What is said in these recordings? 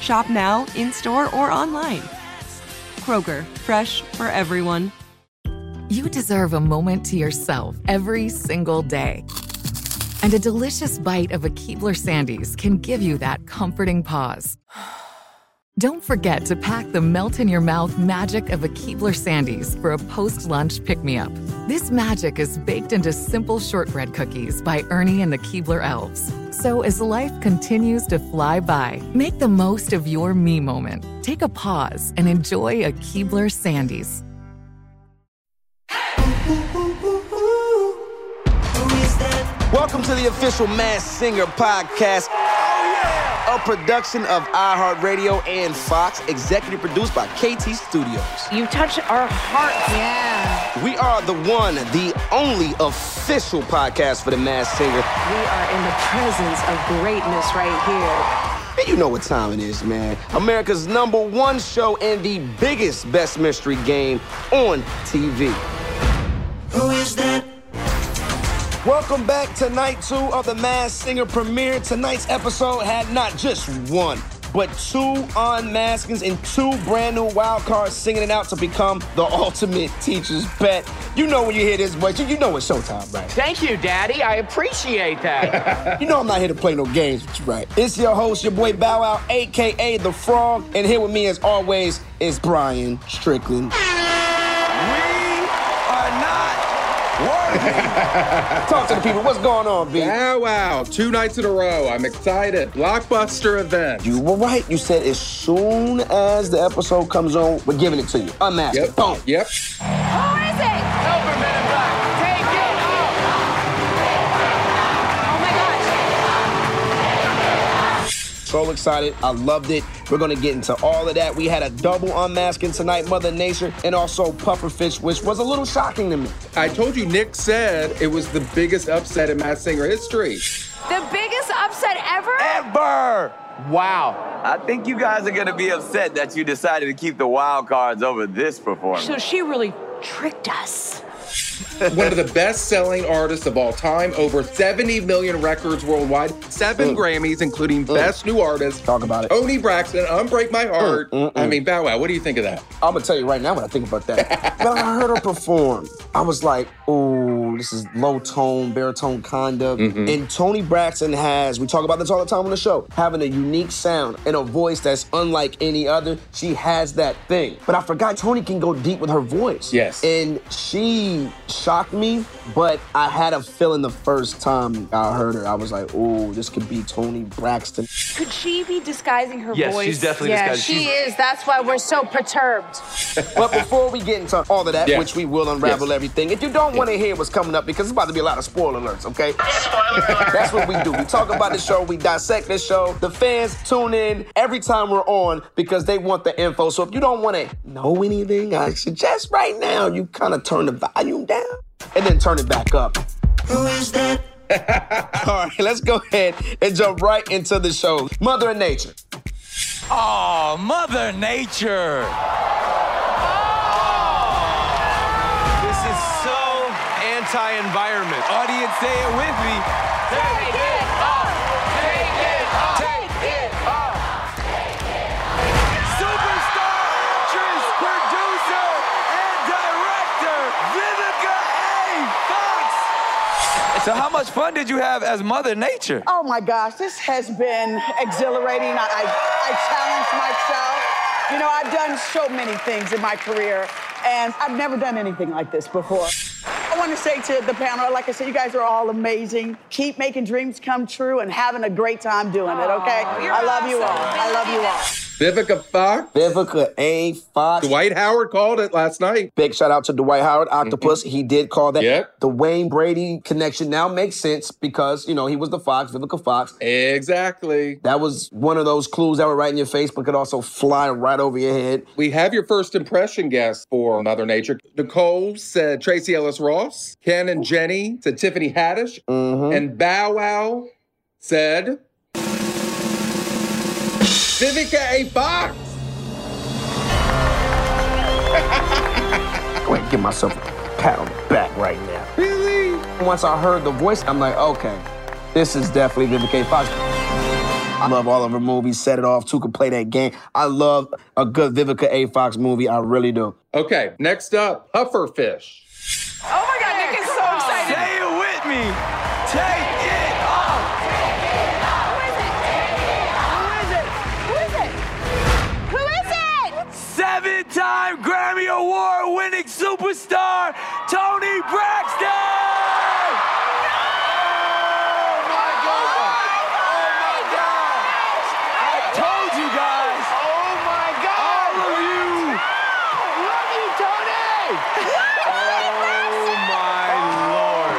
Shop now, in store, or online. Kroger, fresh for everyone. You deserve a moment to yourself every single day. And a delicious bite of a Keebler Sandies can give you that comforting pause. Don't forget to pack the melt in your mouth magic of a Keebler Sandies for a post lunch pick me up. This magic is baked into simple shortbread cookies by Ernie and the Keebler Elves. So as life continues to fly by, make the most of your me moment. Take a pause and enjoy a Keebler Sandies. Welcome to the official Masked Singer podcast. A production of iHeartRadio and Fox, executive produced by KT Studios. You touch our hearts. Yeah. We are the one, the only official podcast for the Masked Singer. We are in the presence of greatness right here. And you know what time it is, man. America's number one show and the biggest best mystery game on TV. Who is that? Welcome back to night two of the Masked Singer premiere. Tonight's episode had not just one, but two unmaskings and two brand new wild cards singing it out to become the ultimate teacher's pet. You know when you hear this voice, you, you know it's showtime, right? Thank you, Daddy. I appreciate that. you know I'm not here to play no games with you, right? It's your host, your boy Bow Wow, aka The Frog, and here with me as always is Brian Strickland. Talk to the people. What's going on, B? Wow, wow. Two nights in a row. I'm excited. Blockbuster event. You were right. You said as soon as the episode comes on, we're giving it to you. Unmasked. Yep. Boom. Yep. So excited. I loved it. We're going to get into all of that. We had a double unmasking tonight, Mother Nature, and also Pufferfish, which was a little shocking to me. I told you, Nick said it was the biggest upset in Masked Singer history. The biggest upset ever? Ever! Wow. I think you guys are gonna be upset that you decided to keep the wild cards over this performance. So she really tricked us. One of the best selling artists of all time, over 70 million records worldwide, seven Mm. Grammys, including Best New Artist. Talk about it. Toni Braxton, Unbreak My Heart. Mm, mm, I mm. mean, Bow Wow, what do you think of that? I'm gonna tell you right now what I think about that. when I heard her perform, I was like, "Oh, this is low tone, baritone kind of." Mm-hmm. And Toni Braxton has, we talk about this all the time on the show, having a unique sound and a voice that's unlike any other. She has that thing. But I forgot Toni can go deep with her voice. Yes. And she shocked me, but I had a feeling the first time I heard her, I was like, "Oh, this could be Toni Braxton." Could she be disguising her Yes, voice? she's definitely Yeah, disguised. she She's- is. That's why we're so perturbed. But before we get into all of that, Yes. which we will unravel Yes. everything, if you don't want to hear what's coming up, because it's about to be a lot of spoiler alerts, okay? That's what we do. We talk about the show, we dissect the show. The fans tune in every time we're on because they want the info. So if you don't want to know anything, I suggest right now you kind of turn the volume down and then turn it back up. Who is that? All right, let's go ahead and jump right into the show. Mother Nature. Oh, Mother Nature! Anti-environment. Audience, say it with me. Take it off! Take it off! Take it off! Superstar actress, producer, and director, Vivica A. Fox! So how much fun did you have as Mother Nature? Oh my gosh, this has been exhilarating. I, I, I challenged myself. You know, I've done so many things in my career, And I've never done anything like this before. I want to say to the panel, like I said, you guys are all amazing. Keep making dreams come true and having a great time doing it, okay? I love you all. I love you all. Vivica Fox. Vivica A. Fox. Dwight Howard called it last night. Big shout out to Dwight Howard, Octopus. He did call that. Yep. The Wayne Brady connection now makes sense because, you know, he was the Fox, Vivica Fox. Exactly. That was one of those clues that were right in your face, but could also fly right over your head. We have your first impression guest for Mother Nature. Nicole said Tracee Ellis Ross. Ken and Jenny said Tiffany Haddish. Mm-hmm. And Bow Wow said Vivica A. Fox. Go ahead and give myself a pat on the back right now. Really? Once I heard the voice, I'm like, okay, this is definitely Vivica A. Fox. I love all of her movies. Set It Off, Two could play that game. I love a good Vivica A. Fox movie. I really do. Okay, next up, Pufferfish. Oh my God, Nick is so excited. Say it with me. Seven-time Grammy Award-winning superstar Toni Braxton. Oh my God! Oh my God! I told you guys. Oh my God! All of you. Love you, Toni! Oh my Lord.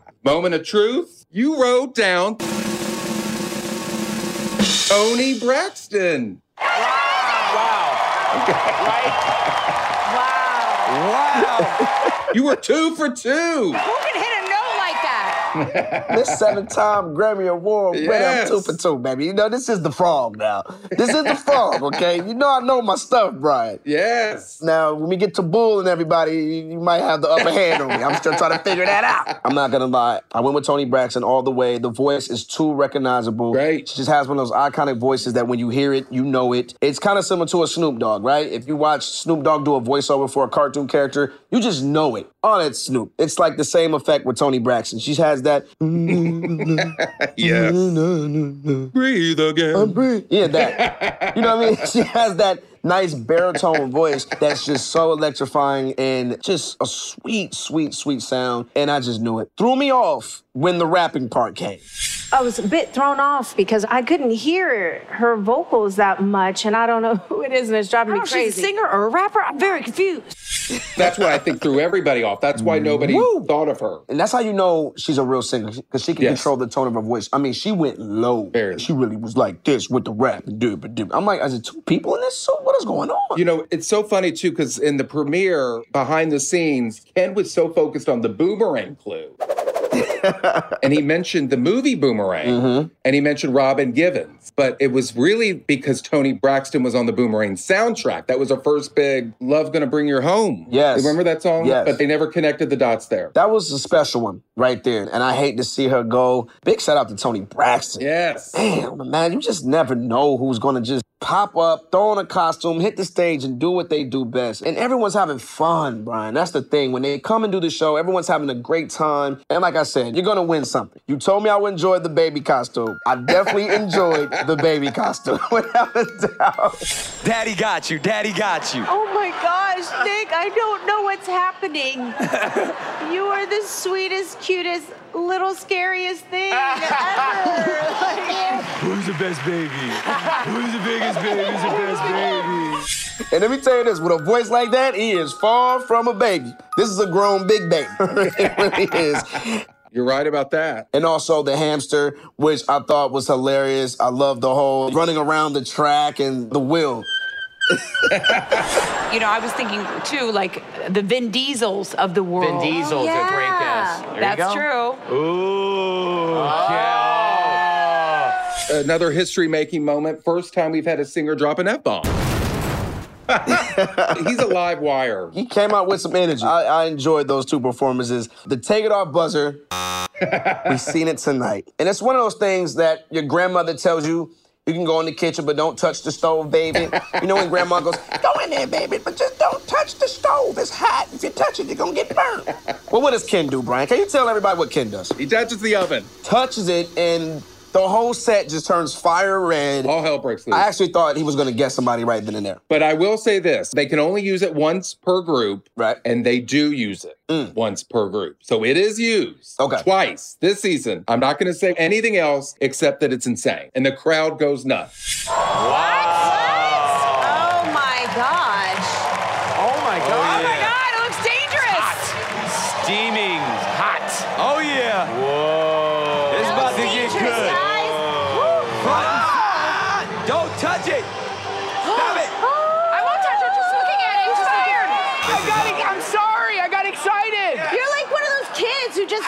Oh Moment of truth. You wrote down Toni Braxton. Wow. Wow. right? Wow. Wow. You were two for two. Who can hit a note like that? This seven-time Grammy Award winner, Yes. two for two, baby. You know, this is the frog now. This is the frog, okay? You know I know my stuff, Brian. Yes. Now, when we get to Bull and everybody, you might have the upper hand on me. I'm still trying to figure that out. I'm not gonna lie. I went with Toni Braxton all the way. The voice is too recognizable. Right. She just has one of those iconic voices that when you hear it, you know it. It's kind of similar to a Snoop Dogg, right? If you watch Snoop Dogg do a voiceover for a cartoon character, you just know it. Oh, that's Snoop. It's like the same effect with Toni Braxton. She has that. Yes. Breathe again. breathe. Yeah, that. you know what I mean? She has that nice baritone voice that's just so electrifying and just a sweet, sweet, sweet sound. And I just knew it. Threw me off when the rapping part came. I was a bit thrown off because I couldn't hear her vocals that much, and I don't know who it is, and it's driving me Oh, she's a singer or a rapper? I'm very confused. That's what I think threw everybody off. That's why nobody Woo. thought of her. And that's how you know she's a real singer because she can Yes. control the tone of her voice. I mean, she went low. Very. She really was like this with the rap and do it, do. I'm like, is it two people in this? So what is going on? You know, it's so funny too, because in the premiere, behind the scenes, Ken was so focused on the boomerang clue. and he mentioned the movie Boomerang mm-hmm. and he mentioned Robin Givens. But it was really because Toni Braxton was on the Boomerang soundtrack. That was our first big Love Gonna Bring You Home. Yes. Remember that song? Yes. But they never connected the dots there. That was a special one right there. And I hate to see her go. Big shout out to Toni Braxton. Yes. Damn, man, you just never know who's gonna just pop up, throw on a costume, hit the stage, and do what they do best. And everyone's having fun, Brian. That's the thing. When they come and do the show, everyone's having a great time. And like I said, you're gonna win something. You told me I would enjoy the baby costume. I definitely enjoyed the baby costume, without a doubt. Daddy got you. Daddy got you. Oh my gosh, Nick, I don't know what's happening. you are the sweetest, cutest, little scariest thing ever. Like, Who's the best baby? Who's the biggest baby? Who's the best baby? And let me tell you this, with a voice like that, he is far from a baby. This is a grown big baby. it really is. You're right about that. And also the hamster, which I thought was hilarious. I love the whole running around the track and the wheel. You know, I was thinking too, like the Vin Diesels of the world. Vin Diesel's a great guess. There you That's go. true. Ooh. Ah. Yeah! Another history making moment. First time we've had a singer drop an F bomb. He's a live wire. He came out with some energy. I, I enjoyed those two performances. The take it off buzzer, we've seen it tonight. And it's one of those things that your grandmother tells you, you can go in the kitchen, but don't touch the stove, baby. You know when grandma goes, go in there, baby, but just don't touch the stove. It's hot. If you touch it, you're gonna get burned. well, what does Ken do, Brian? Can you tell everybody what Ken does? He touches the oven. Touches it and The whole set just turns fire red. All hell breaks loose. I actually thought he was going to get somebody right then and there. But I will say this they can only use it once per group. Right. And they do use it mm. once per group. So it is used Okay. twice this season. I'm not going to say anything else except that it's insane. And the crowd goes nuts. Oh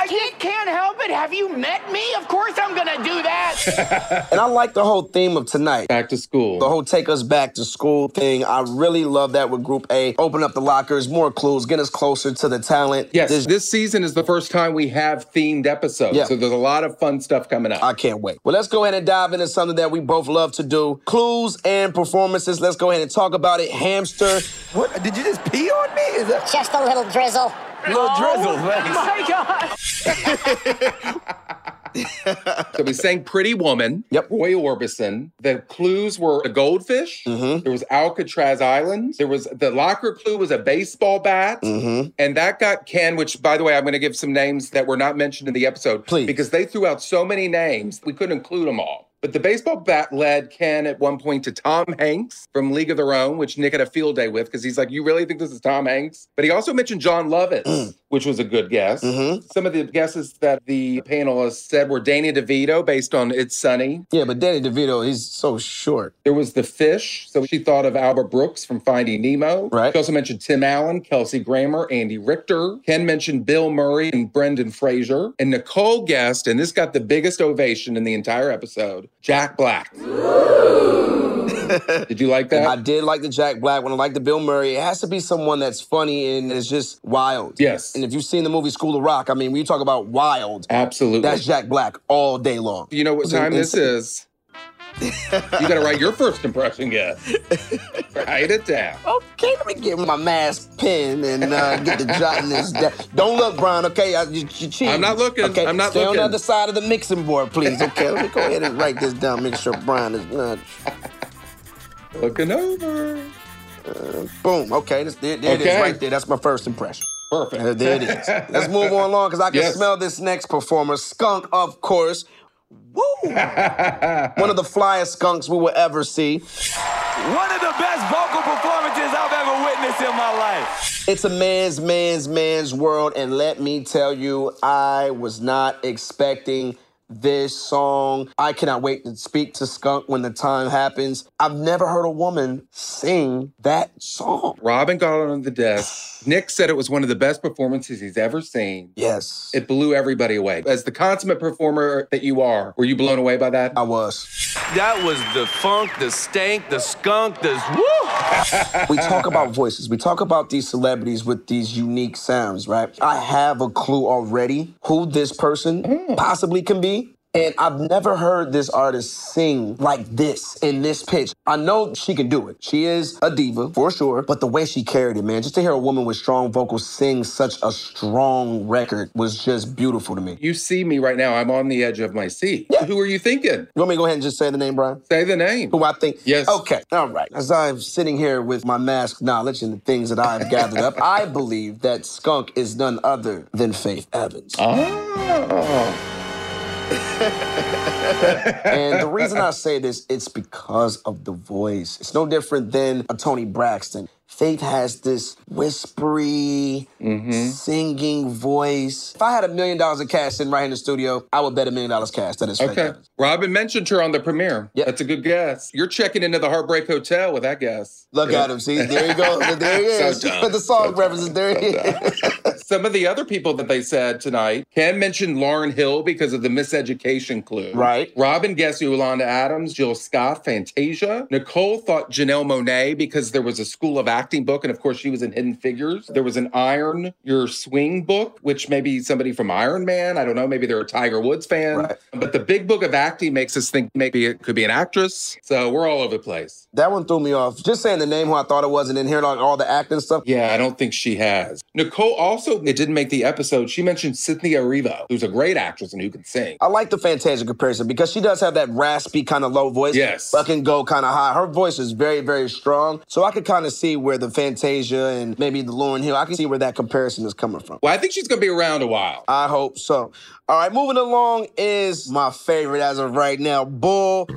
I can't. just can't help it. Have you met me? Of course I'm gonna do that. And I like the whole theme of tonight. Back to school. The whole take us back to school thing. I really love that with Group A. Open up the lockers, more clues, get us closer to the talent. Yes, This- this season is the first time we have themed episodes. Yeah. So there's a lot of fun stuff coming up. I can't wait. Well, let's go ahead and dive into something that we both love to do clues and performances. Let's go ahead and talk about it. Hamster. What? Did you just pee on me? Is that Just a little drizzle. Little drizzle? Oh Thanks. my God. So we sang Pretty Woman, Yep. Roy Orbison. The clues were a goldfish. Mm-hmm. There was Alcatraz Island. There was the locker clue was a baseball bat. Mm-hmm. And that got Ken, which by the way, I'm going to give some names that were not mentioned in the episode. Please. Because they threw out so many names, we couldn't include them all. But the baseball bat led Ken at one point to Tom Hanks from League of Their Own, which Nick had a field day with because he's like, You really think this is Tom Hanks? But he also mentioned Jon Lovitz, which was a good guess. Mhm. Some of the guesses that the panelists said were Danny DeVito based on It's Sunny. Yeah, but Danny DeVito, he's so short. There was the fish. So she thought of Albert Brooks from Finding Nemo. Right. She also mentioned Tim Allen, Kelsey Grammer, Andy Richter. Ken mentioned Bill Murray and Brendan Fraser. And Nicole guessed, and this got the biggest ovation in the entire episode, Jack Black. Did you like that? I did like the Jack Black one. I like the Bill Murray. It has to be someone that's funny and is just wild. Yes. And if you've seen the movie School of Rock, I mean, when you talk about wild, Absolutely. that's Jack Black all day long. you know what time this is? you got to write your first impression guess. write it down. Okay, let me get my mask pen and uh, get the jotting this down. Don't look, Brian. Okay, I, you, you cheating. I'm not looking. Okay, I'm not stay on the other side of the mixing board, please. Okay, let me go ahead and write this down. Make sure Brian is not. Looking over. Boom. Okay, this, there, there it is right there. That's my first impression. Perfect. Uh, there it is. Let's move on along because I can Yes. smell this next performer. Skunk, of course. Woo! One of the flyest skunks we will ever see. One of the best vocal performances I've ever witnessed in my life. It's a man's, man's, man's world. And let me tell you, I was not expecting this song. I cannot wait to speak to Skunk when the time happens. I've never heard a woman sing that song. Robin got on the desk. Nick said it was one of the best performances he's ever seen. Yes, It blew everybody away. As the consummate performer that you are, were you blown away by that? I was. That was the funk, the stank, the skunk, the woo. We talk about voices. We talk about these celebrities with these unique sounds, right? I have a clue already who this person mm. possibly can be. And I've never heard this artist sing like this in this pitch. I know she can do it. She is a diva for sure, but the way she carried it, man, just to hear a woman with strong vocals sing such a strong record was just beautiful to me. You see me right now. I'm on the edge of my seat. Yeah. Who are you thinking? You want me to go ahead and just say the name, Brian? Say the name. Who I think? Yes. Okay. All right. As I'm sitting here with my mask knowledge and the things that I've gathered up, I believe that Skunk is none other than Faith Evans. Oh. and the reason I say this, it's because of the voice. It's no different than a Toni Braxton. Faith has this whispery, mm-hmm. singing voice. If I had a million dollars of cash sitting right in the studio, I would bet a million dollars cash that is Faith Okay. Evans. Robin mentioned her on the premiere. Yep. That's a good guess. You're checking into the Heartbreak Hotel with that guess. Look at him. See, there you go. There he is. With the song references, there he is. Some of the other people that they said tonight, Ken mentioned Lauryn Hill because of the miseducation clue. Right. Robin guessed Yolanda Adams, Jill Scott, Fantasia. Nicole thought Janelle Monáe because there was a School of Acting book, and of course she was in Hidden Figures. There was an Iron Your Swing book, which maybe somebody from Iron Man. I don't know. Maybe they're a Tiger Woods fan. Right. But the Big Book of Acting makes us think maybe it could be an actress. So we're all over the place. That one threw me off. Just saying the name who I thought it was and then hearing all, all the acting stuff. Yeah, I don't think she has. Nicole also, it didn't make the episode. She mentioned Cynthia Erivo, who's a great actress and who can sing. I like the Fantasia comparison because she does have that raspy kind of low voice. Yes. But can go kind of high. Her voice is very, very strong. So I could kind of see where the Fantasia and maybe the Lauryn Hill, I can see where that comparison is coming from. Well, I think she's going to be around a while. I hope so. All right, moving along is my favorite as of right now, Bull.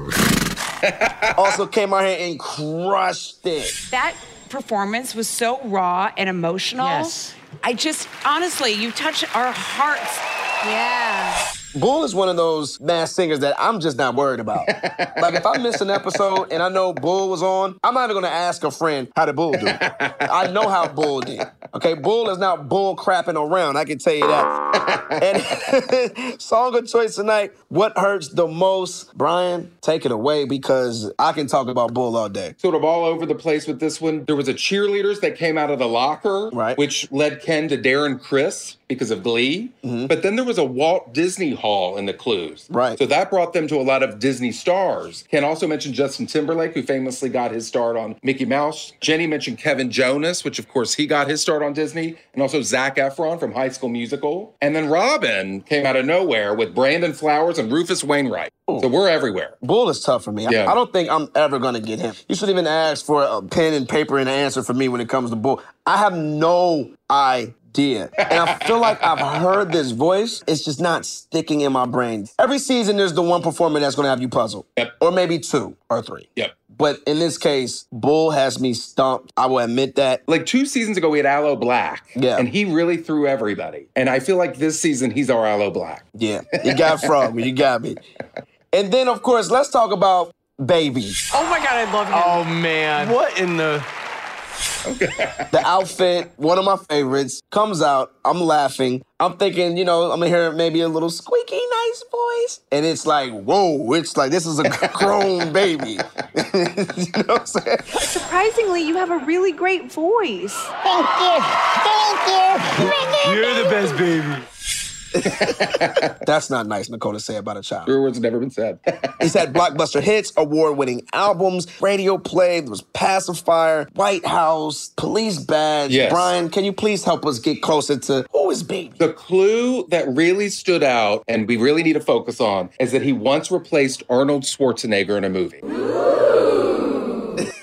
also came out here and crushed it. That performance was so raw and emotional. Yes. I just, honestly, you touch our hearts. Yeah. Bull is one of those masked singers that I'm just not worried about. like if I miss an episode and I know Bull was on, I'm not even gonna ask a friend how did Bull do. I know how Bull did. Okay, Bull is not bull crapping around. I can tell you that. and song of choice tonight. What hurts the most? Brian, take it away because I can talk about Bull all day. Sort of all over the place with this one. There was a cheerleaders that came out of the locker, Right. which led Ken to Darren Criss because of Glee. Mm-hmm. But then there was a Walt Disney Hall in the clues. Right. So that brought them to a lot of Disney stars. Ken also mention Justin Timberlake, who famously got his start on Mickey Mouse. Jenny mentioned Kevin Jonas, which of course he got his start on Disney, and also Zac Efron from High School Musical. And then Robin came out of nowhere with Brandon Flowers and Rufus Wainwright. So we're everywhere. Bull is tough for me. I- Yeah. I don't think I'm ever gonna get him. You shouldn't even ask for a pen and paper and an answer for me when it comes to Bull. I have no idea. And I feel like I've heard this voice. It's just not sticking in my brain. Every season there's the one performer that's gonna have you puzzled. Yep. Or maybe two or three. Yep. But in this case, Bull has me stumped. I will admit that. Like two seasons ago, we had Aloe Blacc. Yeah. And he really threw everybody. And I feel like this season, he's our Aloe Blacc. Yeah. You got Frog, you got me. And then of course, let's talk about Baby. Oh my God, I love him. Oh man. What in the? The outfit, one of my favorites, comes out. I'm laughing. I'm thinking, you know, I'm gonna hear maybe a little squeaky, nice voice. And it's like, whoa, it's like this is a grown baby. you know what I'm saying? Surprisingly, you have a really great voice. Thank you. Thank you. You're the best baby. That's not nice, Nicole, to say about a child. Your words have never been said. He's had blockbuster hits, award winning albums, radio play, there was Pacifier, White House, Police Badge. Yes. Brian, can you please help us get closer to who is baby? the clue that really stood out and we really need to focus on is that he once replaced Arnold Schwarzenegger in a movie.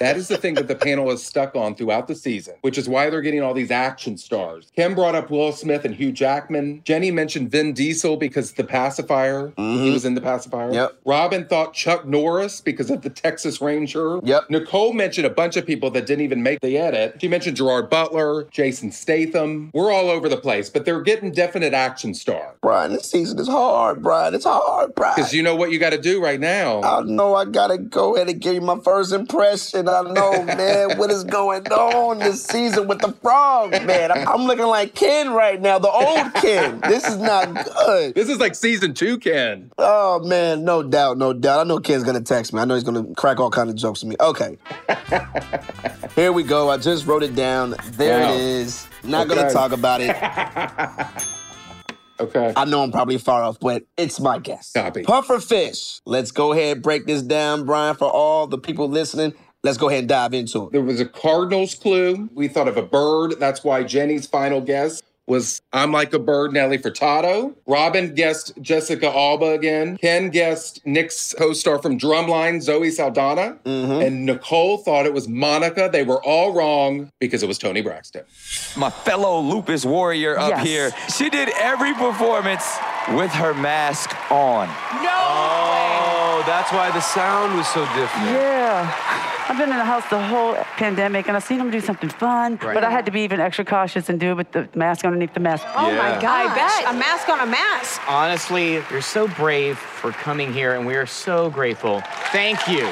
That is the thing that the panel is stuck on throughout the season, which is why they're getting all these action stars. Kim brought up Will Smith and Hugh Jackman. Jenny mentioned Vin Diesel because the pacifier. He was in the pacifier. Mm-hmm. Yep. Robin thought Chuck Norris because of the Texas Ranger. Yep. Nicole mentioned a bunch of people that didn't even make the edit. She mentioned Gerard Butler, Jason Statham. We're all over the place, but they're getting definite action star. Brian, this season is hard, Brian. It's hard, Brian. Because you know what you got to do right now. I know I gotta go ahead and give you my first impression. I don't know, man, what is going on this season with the frog, man. I'm, I'm looking like Ken right now, the old Ken. This is not good. This is like season two, Ken. Oh man, no doubt, no doubt. I know Ken's gonna text me. I know he's gonna crack all kind of jokes with me. Okay. Here we go. I just wrote it down. There Wow. it is. Not gonna talk about it. Okay. I know I'm probably far off, but it's my guess. Copy. Puffer fish. Let's go ahead and break this down, Brian, for all the people listening. Let's go ahead and dive into it. There was a Cardinals clue. We thought of a bird. That's why Jenny's final guess was I'm like a bird, Nelly Furtado. Robin guessed Jessica Alba again. Ken guessed Nick's co-star from Drumline, Zoe Saldana. Mm-hmm. And Nicole thought it was Monica. They were all wrong because it was Toni Braxton. My fellow lupus warrior up Yes. here. She did every performance with her mask on. No! Oh, that's why the sound was so different. Yeah. I've been in the house the whole pandemic and I've seen them do something fun, but I had to be even extra cautious and do it with the mask underneath the mask. Oh Yeah. my gosh. I bet. A mask on a mask. Honestly, you're so brave for coming here, and we are so grateful. Thank you.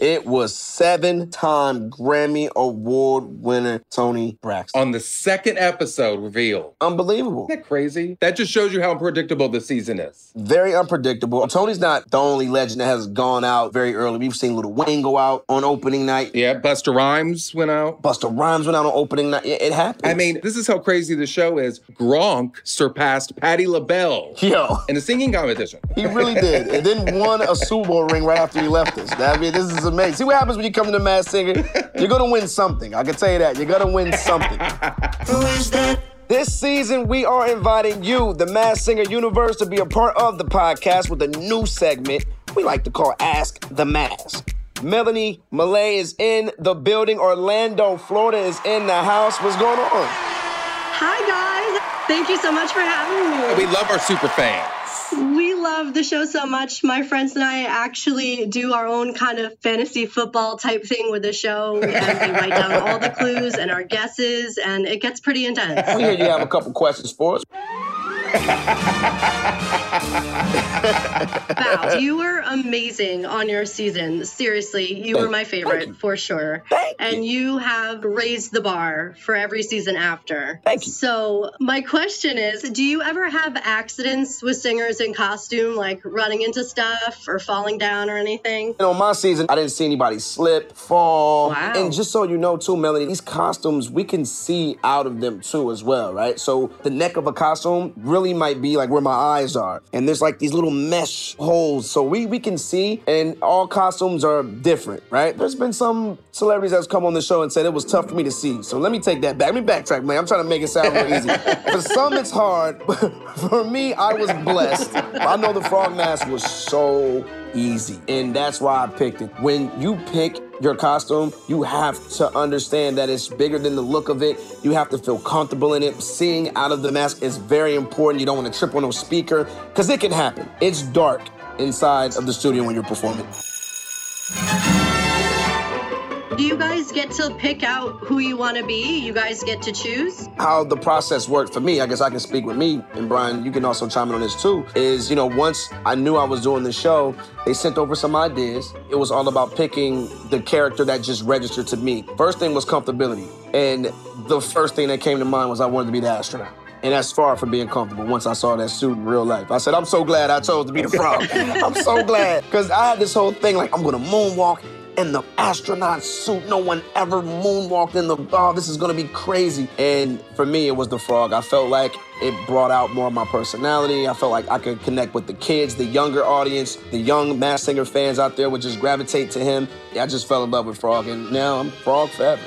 It was seven-time Grammy Award winner Toni Braxton. On the second episode revealed. Unbelievable. Isn't that crazy? That just shows you how unpredictable the season is. Very unpredictable. Toni's not the only legend that has gone out very early. We've seen Lil Wayne go out on opening night. Yeah, Busta Rhymes went out. Busta Rhymes went out on opening night. It, it happens. I mean, this is how crazy the show is. Gronk surpassed Patti LaBelle yo, in a singing competition. he really did. And then won a Super Bowl ring right after he left us. I mean, this is amazing. See what happens when you come to the Masked Singer? You're gonna win something. I can tell you that. You're gonna win something. Who is that? This season, we are inviting you, the Masked Singer universe, to be a part of the podcast with a new segment we like to call Ask the Mass. Melanie Malay is in the building. Orlando, Florida is in the house. What's going on? Hi, guys. Thank you so much for having me. We love our super fans. We love the show so much. My friends and I actually do our own kind of fantasy football type thing with the show. We write down all the clues and our guesses, and it gets pretty intense. We hear you have a couple questions for us. Wow, you were amazing on your season. Seriously, you were my favorite for sure. and you. have raised the bar for every season after. Thank you. So, my question is Do you ever have accidents with singers in costume, like running into stuff or falling down or anything? You know, my season, I didn't see anybody slip, fall. Wow. And just so you know, too, Melanie, these costumes, we can see out of them too, as well, right? So the neck of a costume really might be like where my eyes are. And there's like these little mesh holes. So we, we can see, and all costumes are different, right? There's been some celebrities that's come on the show and said it was tough for me to see. So let me take that back. Let me backtrack, man. I'm trying to make it sound real easy. for some, it's hard. But for me, I was blessed. I know the frog mask was so easy. And that's why I picked it. When you pick your costume, you have to understand that it's bigger than the look of it. You have to feel comfortable in it. Seeing out of the mask is very important. You don't want to trip on no speaker because it can happen. It's dark inside of the studio when you're performing. Do you guys get to pick out who you want to be? You guys get to choose? how the process worked for me, I guess I can speak with me, and Brian, you can also chime in on this too, is, you know, once I knew I was doing the show, they sent over some ideas. It was all about picking the character that just registered to me. First thing was comfortability. And the first thing that came to mind was I wanted to be the astronaut. And that's far from being comfortable once I saw that suit in real life. I said, I'm so glad I chose to be the frog. I'm so glad. Because I had this whole thing like, I'm going to moonwalk in the astronaut suit. No one ever moonwalked in the, oh, this is gonna be crazy. And for me, it was the frog. I felt like it brought out more of my personality. I felt like I could connect with the kids, the younger audience, the young Mass Singer fans out there would just gravitate to him. I just fell in love with Frog, and now I'm Frog forever.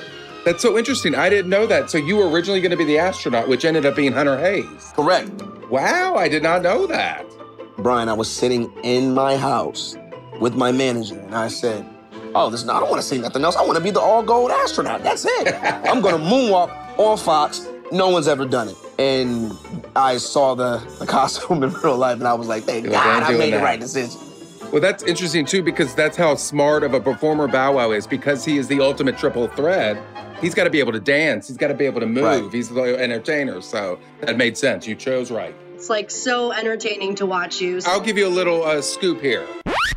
That's so interesting. I didn't know that. So you were originally going to be the astronaut, which ended up being Hunter Hayes. Correct. Wow, I did not know that. Brian, I was sitting in my house with my manager, and I said, Oh, this, I don't want to see nothing else. I want to be the all gold astronaut. That's it. I'm going to moonwalk on Fox. No one's ever done it. And I saw the, the costume in real life, and I was like, thank Yeah, God I made that. the right decision. Well, that's interesting too, because that's how smart of a performer Bow Wow is. Because he is the ultimate triple threat, he's got to be able to dance, he's got to be able to move, Right. he's the entertainer. So that made sense. You chose right. It's like so entertaining to watch you. I'll give you a little uh, scoop here.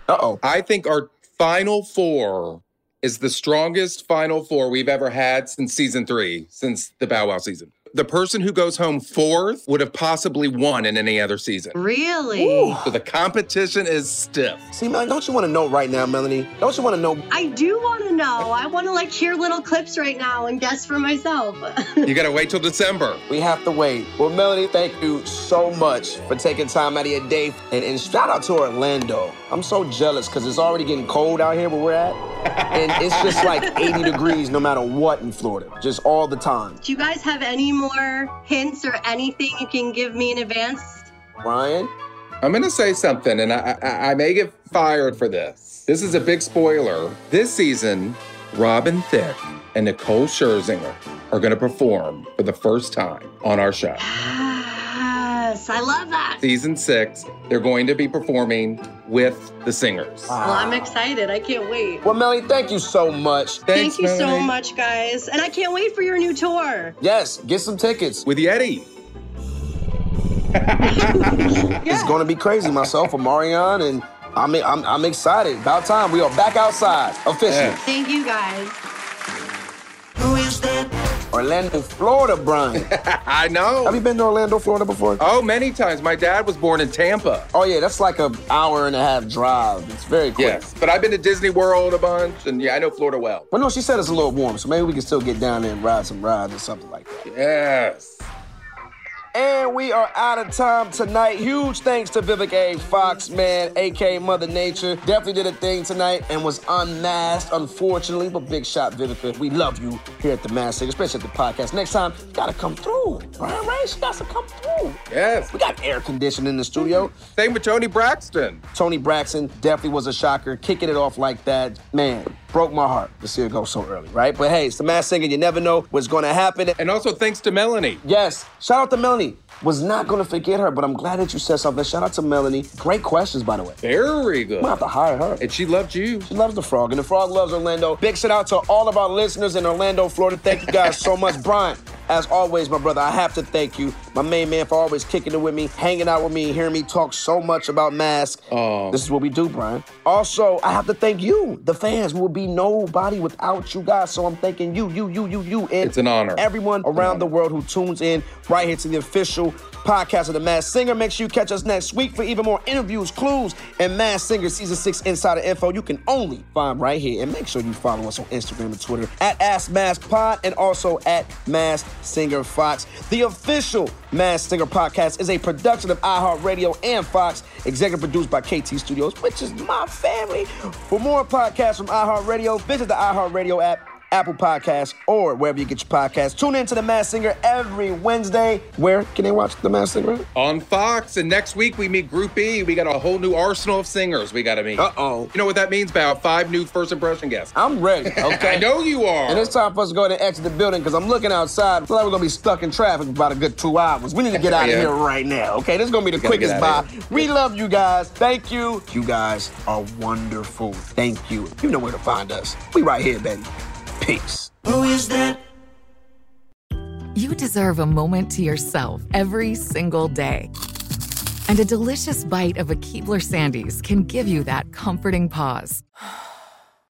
Uh oh. I think our final four is the strongest final four we've ever had since season three, since the Bow Wow season. The person who goes home fourth would have possibly won in any other season. Really? So the competition is stiff. See, man, don't you want to know right now, Melanie? Don't you want to know? I do want to know. I want to like hear little clips right now and guess for myself. You got to wait till December. We have to wait. Well, Melanie, thank you so much for taking time out of your day. And, and shout out to Orlando. I'm so jealous because it's already getting cold out here where we're at. And it's just like 80 degrees no matter what in Florida, just all the time. do you guys have any more hints or anything you can give me in advance? Ryan? I'm going to say something, and I, I, I may get fired for this. This is a big spoiler. This season, Robin Thicke and Nicole Scherzinger are going to perform for the first time on our show. Yes, I love that. Season six, they're going to be performing with the singers. Ah. Well, I'm excited. I can't wait. Well, Melanie, thank you so much. Thank you so much, guys. And I can't wait for your new tour. Yes, get some tickets. With Yeti. It's going to be crazy, myself, and Marion, and I'm, I'm, I'm excited. About time. We are back outside, officially. Thank you, guys. Who is that? Orlando, Florida, Brian. I know. Have you been to Orlando, Florida before? Oh, many times. My dad was born in Tampa. Oh, yeah, that's like an hour and a half drive. It's very quick. Yes, but I've been to Disney World a bunch, and yeah, I know Florida well. Well, no, she said it's a little warm, so maybe we can still get down there and ride some rides or something like that. Yes. And we are out of time tonight. Huge thanks to Vivica A. Fox, man, aka Mother Nature. Definitely did a thing tonight and was unmasked, unfortunately. But big shot, Vivica. We love you here at the Singer, especially at the podcast. Next time, you gotta come through. Brian Ray, she got to come through. Yes. We got air conditioning in the studio. Same with Toni Braxton. Toni Braxton definitely was a shocker. Kicking it off like that, man, broke my heart to see it go so early, right? But hey, it's the Masked Singer. You never know what's gonna happen. And also thanks to Melanie. Yes. Shout out to Melanie. Was not gonna forget her, but I'm glad that you said something. Shout out to Melanie. Great questions, by the way. Very good. I'm gonna have to hire her. And she loved you. She loves the frog, and the frog loves Orlando. Big shout out to all of our listeners in Orlando, Florida. Thank you guys so much. Brian, as always, my brother, I have to thank you, my main man, for always kicking it with me, hanging out with me, hearing me talk so much about mask. Oh. Um. This is what we do, Brian. Also, I have to thank you, the fans. We would be nobody without you guys. So I'm thanking you, you, you, you, you, and It's an honor. everyone around the world who tunes in right here to the official podcast of the Masked Singer. Make sure you catch us next week for even more interviews, clues, and Masked Singer Season 6 Insider Info you can only find right here. And make sure you follow us on Instagram and Twitter at AskMaskPod and also at Mass Singer Fox. The official Masked Singer podcast is a production of iHeartRadio and Fox, executive produced by KT Studios, which is my family. For more podcasts from iHeartRadio, visit the iHeartRadio app. Apple Podcasts, or wherever you get your podcasts. Tune in to The Masked Singer every Wednesday. Where can they watch The Masked Singer? On Fox. And next week we meet Group E. We got a whole new arsenal of singers we got to meet. Uh oh. You know what that means, about Five new first impression guests. I'm ready, okay? I know you are. And it's time for us to go ahead and exit the building because I'm looking outside. I feel like we're gonna be stuck in traffic for about a good two hours. We need to get out Yeah. of here right now, okay? This is gonna be the gotta quickest get buy. out of We love you guys. Thank you. You guys are wonderful. Thank you. You know where to find us. We right here, baby. Peace. Who is that? You deserve a moment to yourself every single day. And a delicious bite of a Keebler Sandies can give you that comforting pause.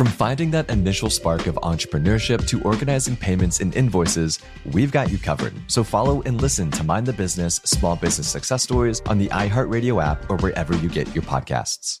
From finding that initial spark of entrepreneurship to organizing payments and invoices, we've got you covered. So follow and listen to Mind the Business Small Business Success Stories on the iHeartRadio app or wherever you get your podcasts.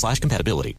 slash compatibility.